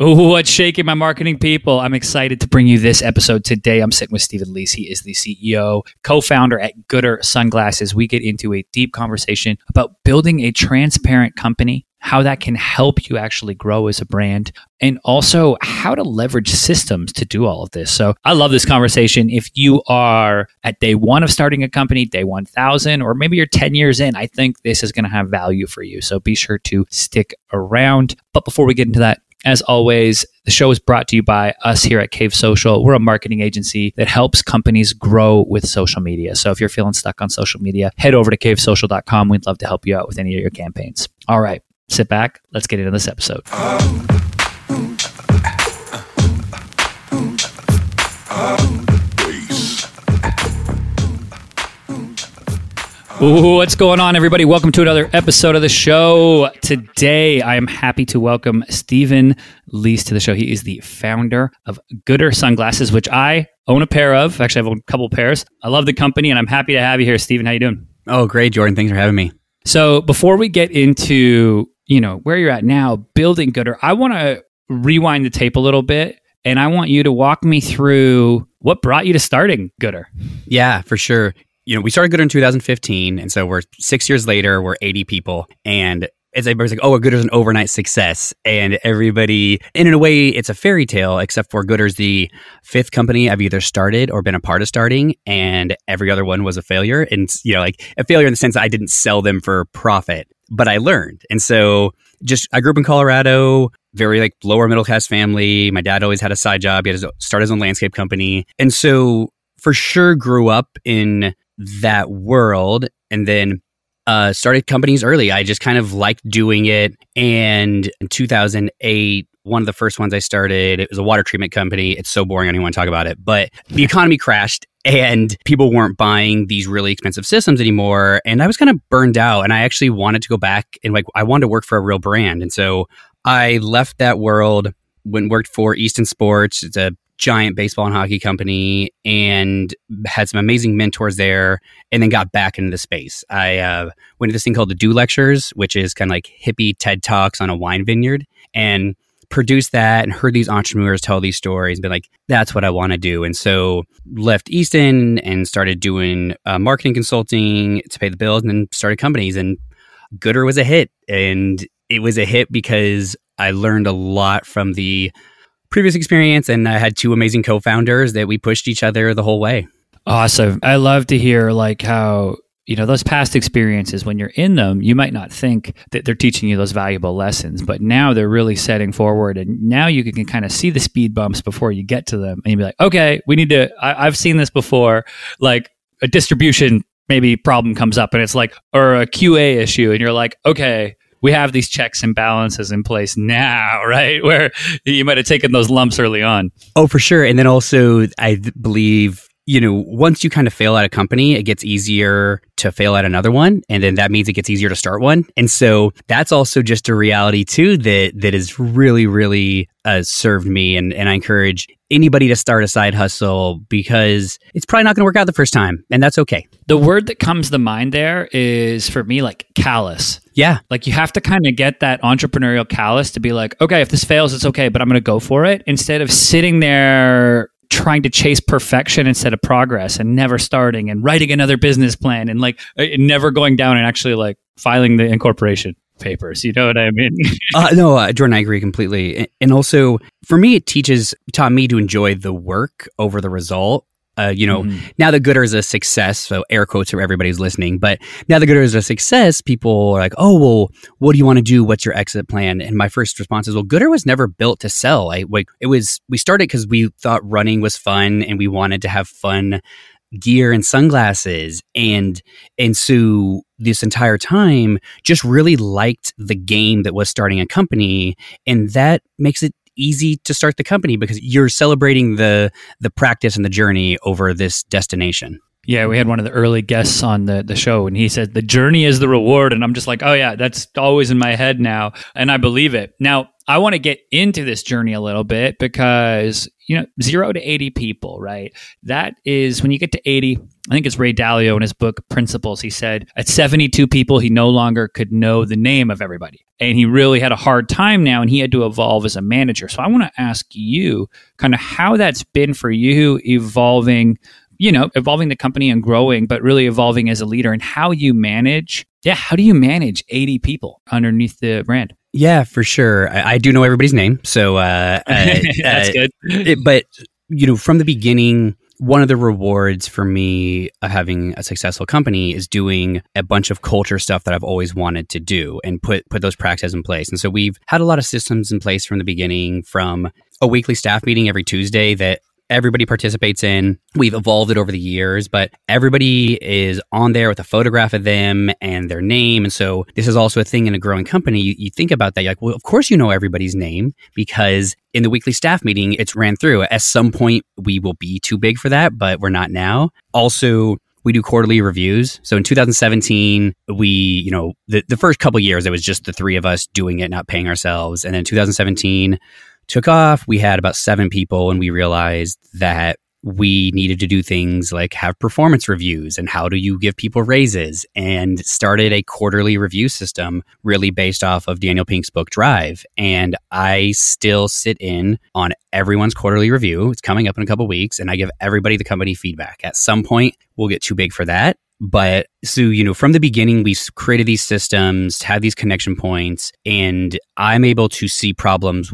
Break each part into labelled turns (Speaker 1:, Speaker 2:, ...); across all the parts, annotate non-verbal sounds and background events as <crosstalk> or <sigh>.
Speaker 1: What's shaking my marketing people? I'm excited to bring you this episode today. I'm sitting with Stephen Lease. He is the CEO, co founder at Goodr Sunglasses. We get into a deep conversation about building a transparent company, how that can help you actually grow as a brand, and also how to leverage systems to do all of this. So I love this conversation. If you are at day one of starting a company, day 1000, or maybe you're 10 years in, I think this is going to have value for you. So be sure to stick around. But before we get into that, as always, the show is brought to you by us here at Cave Social. We're a marketing agency that helps companies grow with social media. So if you're feeling stuck on social media, head over to cavesocial.com. We'd love to help you out with any of your campaigns. All right, sit back. Let's get into this episode. What's going on, everybody? Welcome to another episode of the show. Today, I am happy to welcome Stephen Lease to the show. He is the founder of Goodr Sunglasses, which I own a pair of. Actually, I have a couple pairs. I love the company, and I'm happy to have you here, Stephen. How you doing?
Speaker 2: Oh, great, Jordan. Thanks for having me.
Speaker 1: So, before we get into you know where you're at now, building Goodr, I want to rewind the tape a little bit, and I want you to walk me through what brought you to starting Goodr.
Speaker 2: Yeah, for sure you know, we started Goodr in 2015, and so we're six years later, we're 80 people, and it's everybody's like, oh, Goodr's an overnight success, and everybody, and in a way, it's a fairy tale, except for Goodr's the fifth company I've either started or been a part of starting, and every other one was a failure, and you know, like a failure in the sense that I didn't sell them for profit, but I learned, and so just I grew up in Colorado, very like lower middle class family. My dad always had a side job. He had to start his own landscape company, and so for sure grew up in that world and then uh, started companies early. I just kind of liked doing it. And in 2008, one of the first ones I started, it was a water treatment company. It's so boring, I don't want to talk about it. But the economy crashed and people weren't buying these really expensive systems anymore. And I was kind of burned out and I actually wanted to go back and like, I wanted to work for a real brand. And so I left that world, went worked for Easton Sports. It's a giant baseball and hockey company and had some amazing mentors there and then got back into the space. I uh, went to this thing called the Do Lectures, which is kind of like hippie TED Talks on a wine vineyard and produced that and heard these entrepreneurs tell these stories and been like, that's what I want to do. And so left Easton and started doing uh, marketing consulting to pay the bills and then started companies. And Goodr was a hit. And it was a hit because I learned a lot from the previous experience, and I had two amazing co-founders that we pushed each other the whole way.
Speaker 1: Awesome. I love to hear like how you know those past experiences when you're in them you might not think that they're teaching you those valuable lessons but now they're really setting forward and now you can, kind of see the speed bumps before you get to them and you'd be like okay we need to I, i've seen this before like a distribution maybe problem comes up and it's like or a qa issue and you're like okay we have these checks and balances in place now, <laughs> right? Where you might have taken those lumps early on.
Speaker 2: Oh, for sure. And then also, I believe you know, once you kind of fail at a company, it gets easier to fail at another one. And then that means it gets easier to start one. And so that's also just a reality too that that has really, really uh, served me. And, and I encourage anybody to start a side hustle because it's probably not going to work out the first time. And that's okay.
Speaker 1: The word that comes to mind there is for me like callus.
Speaker 2: Yeah.
Speaker 1: Like you have to kind of get that entrepreneurial callus to be like, okay, if this fails, it's okay, but I'm going to go for it instead of sitting there trying to chase perfection instead of progress and never starting and writing another business plan and like uh, never going down and actually like filing the incorporation papers. You know what I mean? <laughs>
Speaker 2: uh, no, uh, Jordan, I agree completely. And also, for me, it teaches taught me to enjoy the work over the result. Uh, you know, mm-hmm. now the Goodr is a success. So air quotes for everybody who's listening. But now the Goodr is a success. People are like, oh, well, what do you want to do? What's your exit plan? And my first response is, well, Goodr was never built to sell. I like it was. We started because we thought running was fun and we wanted to have fun gear and sunglasses and and so this entire time just really liked the game that was starting a company and that makes it easy to start the company because you're celebrating the the practice and the journey over this destination.
Speaker 1: Yeah, we had one of the early guests on the, the show, and he said the journey is the reward. And I'm just like, oh, yeah, that's always in my head now. And I believe it. Now, I want to get into this journey a little bit because, you know, zero to 80 people, right? That is when you get to 80, I think it's Ray Dalio in his book Principles. He said at 72 people, he no longer could know the name of everybody. And he really had a hard time now and he had to evolve as a manager. So I want to ask you kind of how that's been for you evolving you know, evolving the company and growing, but really evolving as a leader and how you manage. Yeah, how do you manage 80 people underneath the brand?
Speaker 2: Yeah, for sure. I, I do know everybody's name, so uh, <laughs> uh,
Speaker 1: that's uh, good.
Speaker 2: It, but you know, from the beginning, one of the rewards for me of having a successful company is doing a bunch of culture stuff that I've always wanted to do and put put those practices in place. And so we've had a lot of systems in place from the beginning, from a weekly staff meeting every Tuesday that everybody participates in. We've evolved it over the years, but everybody is on there with a photograph of them and their name. And so this is also a thing in a growing company. You, you think about that. You're like, well, of course you know everybody's name because in the weekly staff meeting, it's ran through. At some point, we will be too big for that, but we're not now. Also, we do quarterly reviews. So in 2017, we, you know, the, the first couple years, it was just the three of us doing it, not paying ourselves. And then 2017, took off. We had about seven people, and we realized that we needed to do things like have performance reviews and how do you give people raises and started a quarterly review system really based off of Daniel Pink's book Drive. And I still sit in on everyone's quarterly review. It's coming up in a couple weeks and I give everybody the company feedback. At some point, we'll get too big for that. But so, you know, from the beginning, we created these systems, have these connection points, and I'm able to see problems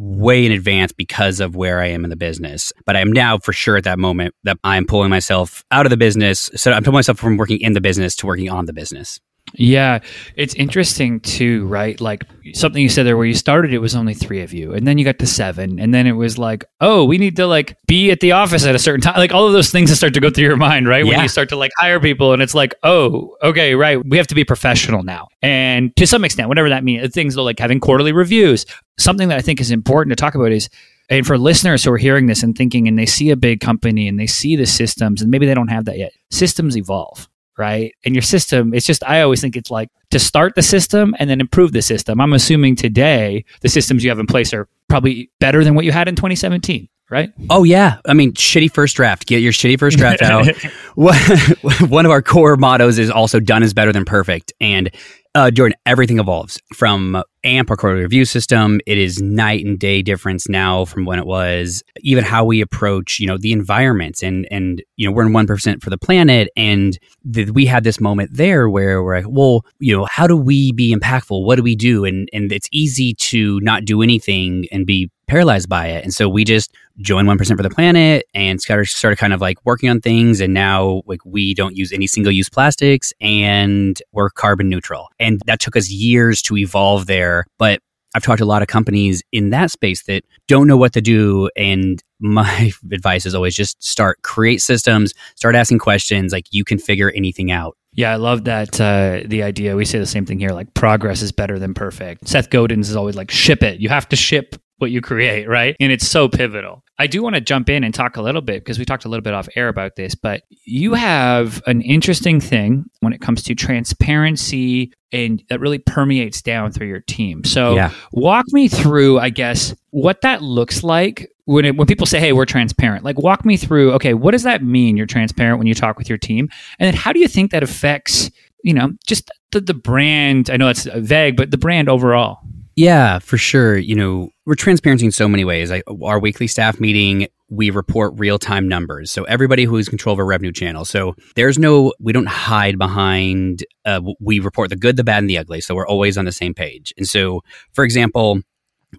Speaker 2: way in advance because of where I am in the business. But I am now for sure at that moment that I'm pulling myself out of the business. So I'm pulling myself from working in the business to working on the business.
Speaker 1: Yeah, it's interesting too, right? Like something you said there where you started, it was only three of you, and then you got to seven, and then it was like, oh, we need to like be at the office at a certain time. Like all of those things that start to go through your mind, right? Yeah. When you start to like hire people, and it's like, oh, okay, right, we have to be professional now, and to some extent, whatever that means, things like having quarterly reviews. Something that I think is important to talk about is and for listeners who are hearing this and thinking and they see a big company and they see the systems and maybe they don't have that yet systems evolve right? And your system, it's just, I always think it's like to start the system and then improve the system. I'm assuming today the systems you have in place are probably better than what you had in 2017 right?
Speaker 2: Oh yeah, I mean, shitty first draft. Get your shitty first draft <laughs> out. <laughs> One of our core mottos is also "done is better than perfect," and uh, Jordan, everything evolves from AMP, our quarterly review system. It is night and day difference now from when it was. Even how we approach, you know, the environment and and you know we're in one percent for the planet, and the, we had this moment there where we're like, well, you know, how do we be impactful? What do we do? And and it's easy to not do anything and be paralyzed by it. And so we just joined 1% for the planet and started, started kind of like working on things. And now like we don't use any single use plastics and we're carbon neutral. And that took us years to evolve there. But I've talked to a lot of companies in that space that don't know what to do. And my <laughs> advice is always just start, create systems, start asking questions. Like you can figure anything out.
Speaker 1: Yeah, I love that. Uh, the idea we say the same thing here. Like progress is better than perfect. Seth Godin is always like ship it. You have to ship what you create, right? And it's so pivotal. I do want to jump in and talk a little bit because we talked a little bit off air about this, but you have an interesting thing when it comes to transparency and that really permeates down through your team. So yeah. walk me through, I guess, what that looks like when it, when people say, "Hey, we're transparent." Like walk me through, okay, what does that mean you're transparent when you talk with your team? And then how do you think that affects, you know, just the, the brand? I know it's vague, but the brand overall.
Speaker 2: Yeah, for sure. You know, we're transparency in so many ways. I, our weekly staff meeting, we report real time numbers. So everybody who is control of a revenue channel. So there's no, we don't hide behind, uh, we report the good, the bad, and the ugly. So we're always on the same page. And so, for example,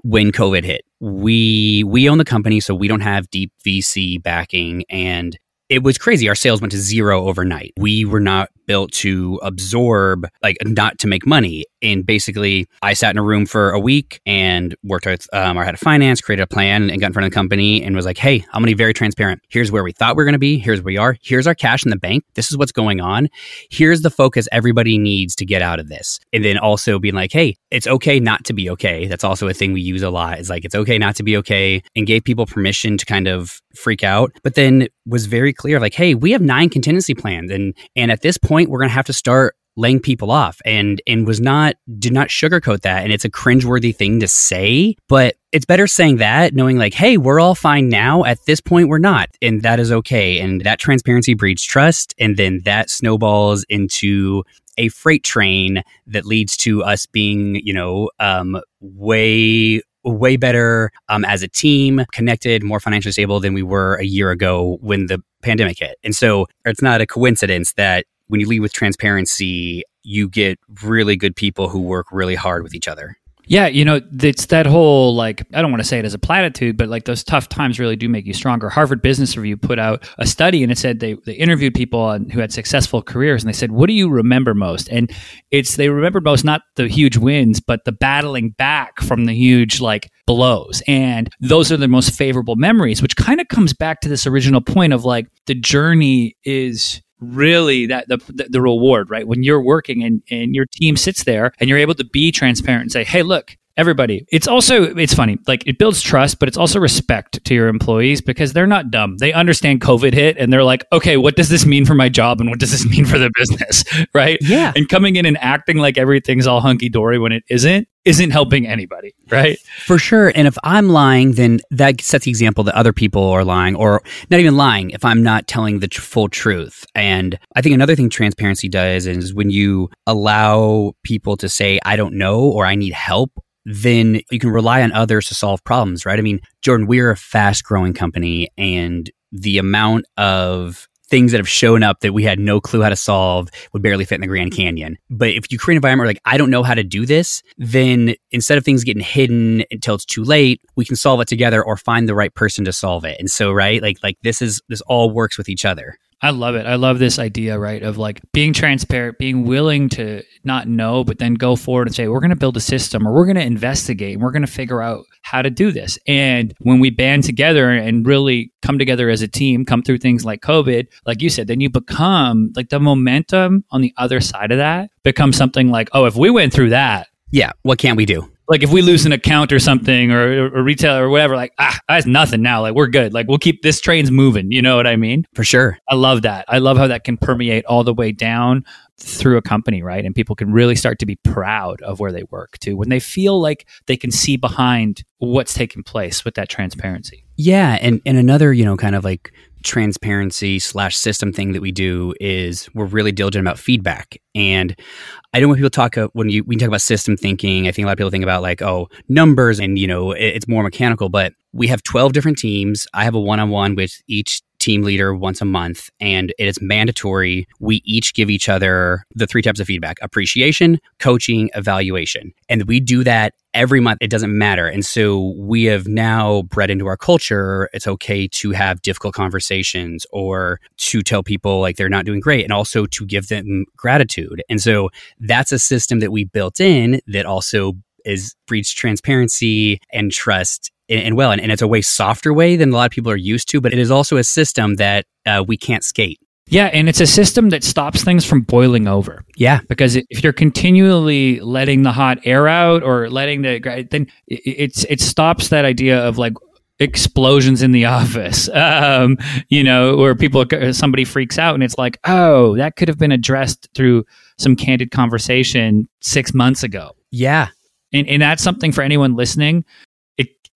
Speaker 2: when COVID hit, we we own the company, so we don't have deep VC backing, and it was crazy. Our sales went to zero overnight. We were not built to absorb, like not to make money. And basically, I sat in a room for a week and worked with um, our head of finance, created a plan, and got in front of the company and was like, "Hey, I'm going to be very transparent. Here's where we thought we are going to be. Here's where we are. Here's our cash in the bank. This is what's going on. Here's the focus everybody needs to get out of this." And then also being like, "Hey, it's okay not to be okay." That's also a thing we use a lot. Is like it's okay not to be okay, and gave people permission to kind of freak out, but then was very clear, like, "Hey, we have nine contingency plans, and and at this point, we're going to have to start laying people off. And and was not did not sugarcoat that. And it's a cringeworthy thing to say but it's better saying that knowing like hey we're all fine now. At this point we're not. And that is okay. And that transparency breeds trust. And then that snowballs into a freight train that leads to us being you know um, way way better um, as a team, connected, more financially stable than we were a year ago when the pandemic hit. And so it's not a coincidence that when you lead with transparency, you get really good people who work really hard with each other.
Speaker 1: Yeah, you know, it's that whole like I don't want to say it as a platitude, but like those tough times really do make you stronger. Harvard Business Review put out a study and it said they, they interviewed people on, who had successful careers and they said, "What do you remember most?" And it's they remember most not the huge wins, but the battling back from the huge like blows. And those are the most favorable memories, which kind of comes back to this original point of like the journey is really that the, the reward right? When you're working and, and your team sits there and you're able to be transparent and say hey look everybody it's also it's funny like it builds trust but it's also respect to your employees because they're not dumb they understand covid hit and they're like okay what does this mean for my job and what does this mean for the business <laughs> right
Speaker 2: yeah
Speaker 1: and coming in and acting like everything's all hunky-dory when it isn't isn't helping anybody, right?
Speaker 2: For sure. And if I'm lying, then that sets the example that other people are lying, or not even lying if I'm not telling the tr- full truth. And I think another thing transparency does is when you allow people to say, I don't know, or I need help, then you can rely on others to solve problems, right? I mean, Jordan, we're a fast growing company, and the amount of things that have shown up that we had no clue how to solve would barely fit in the Grand Canyon. But if you create an environment where like I don't know how to do this, then instead of things getting hidden until it's too late, we can solve it together or find the right person to solve it. And so right, like like this is this all works with each other.
Speaker 1: I love it. I love this idea, right, of like being transparent, being willing to not know, but then go forward and say, we're going to build a system or we're going to investigate and we're going to figure out how to do this. And when we band together and really come together as a team, come through things like COVID, like you said, then you become like the momentum on the other side of that becomes something like, oh, if we went through that,
Speaker 2: yeah, what can we do?
Speaker 1: Like if we lose an account or something or a retailer or whatever, like ah, that's nothing now. Like we're good. Like we'll keep this train's moving. You know what I mean?
Speaker 2: For sure.
Speaker 1: I love that. I love how that can permeate all the way down through a company, right? And people can really start to be proud of where they work too when they feel like they can see behind what's taking place with that transparency.
Speaker 2: Yeah, and and another, you know, kind of like transparency slash system thing that we do is we're really diligent about feedback. And I know when people talk uh, when you we talk about system thinking, I think a lot of people think about like oh numbers and you know it, it's more mechanical. But we have twelve different teams. I have a one on one with each team leader once a month, and it is mandatory. We each give each other the three types of feedback appreciation, coaching, evaluation. And we do that every month. It doesn't matter. And so we have now bred into our culture it's okay to have difficult conversations or to tell people like they're not doing great and also to give them gratitude. And so that's a system that we built in that also is breeds transparency and trust and well, and, and, it's a way softer way than a lot of people are used to, but it is also a system that uh, we can't skate.
Speaker 1: Yeah, and it's a system that stops things from boiling over.
Speaker 2: Yeah,
Speaker 1: because if you're continually letting the hot air out or letting the then it's it stops that idea of like explosions in the <laughs> office. Um, you know where people somebody freaks out and it's like oh that could have been addressed through some candid conversation six months ago.
Speaker 2: Yeah.
Speaker 1: And, and that's something for anyone listening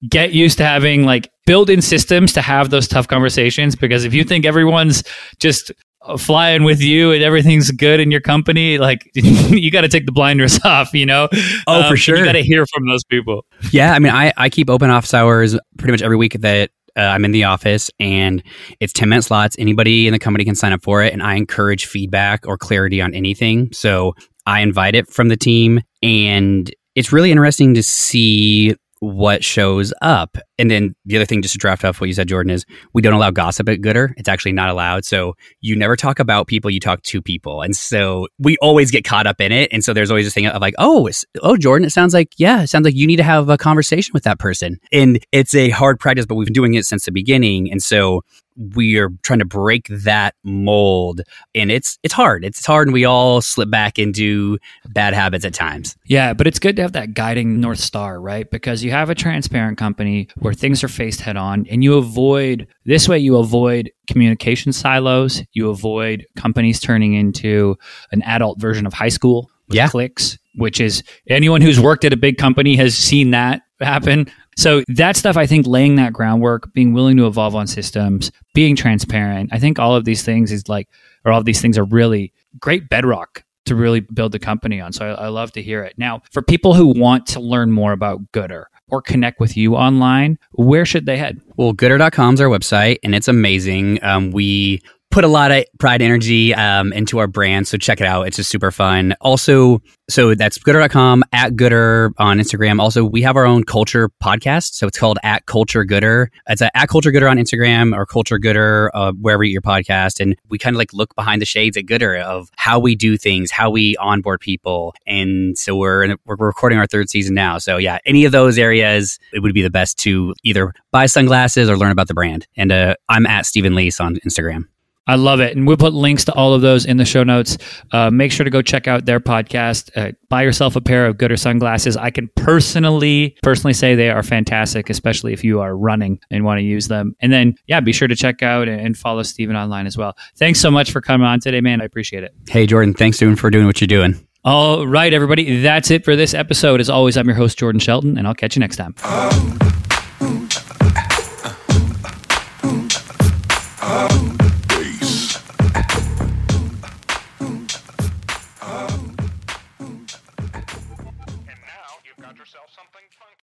Speaker 1: get used to having like build in systems to have those tough conversations because if you think everyone's just flying with you and everything's good in your company like <laughs> you got to take the blinders <laughs> off you know
Speaker 2: oh um, for sure
Speaker 1: you got to hear from those people
Speaker 2: yeah i mean i i keep open office hours pretty much every week that uh, I'm in the office and it's 10 minute slots. Anybody in the company can sign up for it. And I encourage feedback or clarity on anything. So I invite it from the team. And it's really interesting to see what shows up. And then the other thing, just to draft off what you said, Jordan, is we don't allow gossip at Goodr. It's actually not allowed. So you never talk about people, you talk to people. And so we always get caught up in it. And so there's always this thing of like, oh, oh, Jordan, it sounds like, yeah, it sounds like you need to have a conversation with that person. And it's a hard practice, but we've been doing it since the beginning. And so we are trying to break that mold and it's it's hard. It's hard and we all slip back into bad habits at times.
Speaker 1: Yeah but it's good to have that guiding north star right? Because you have a transparent company where things are faced head on and you avoid this way you avoid communication silos. You avoid companies turning into an adult version of high school
Speaker 2: yeah.
Speaker 1: clicks which is anyone who's worked at a big company has seen that happen so that stuff, I think, laying that groundwork, being willing to evolve on systems, being transparent. I think all of these things is like, or all of these things are really great bedrock to really build the company on. So I, I love to hear it. Now, for people who want to learn more about Goodr, or connect with you online, where should they head?
Speaker 2: Well, goodr.com is our website and it's amazing. Um, we put a lot of pride energy um, into our brand so check it out. It's just super fun. Also so that's goodr.com at goodr on instagram. Also we have our own culture podcast so it's called at culture goodr. it's a, at culture goodr on instagram or culture goodr, uh, wherever you your podcast and we kind of like look behind the shades at goodr of how we do things how we onboard people and so we're we're recording our third season now. So yeah any of those areas it would be the best to either buy sunglasses or learn about the brand. And uh, i'm at stephen lease on instagram
Speaker 1: I love it. And we'll put links to all of those in the show notes. Uh, make sure to go check out their podcast. Uh, buy yourself a pair of Goodr sunglasses. I can personally, personally say they are fantastic, especially if you are running and want to use them. And then, yeah, be sure to check out and follow Stephen online as well. Thanks so much for coming on today, man. I appreciate it.
Speaker 2: Hey, Jordan. Thanks, Jordan, for doing what you're doing.
Speaker 1: All right, everybody. That's it for this episode. As always, I'm your host, Jordan Shelton, and I'll catch you next time.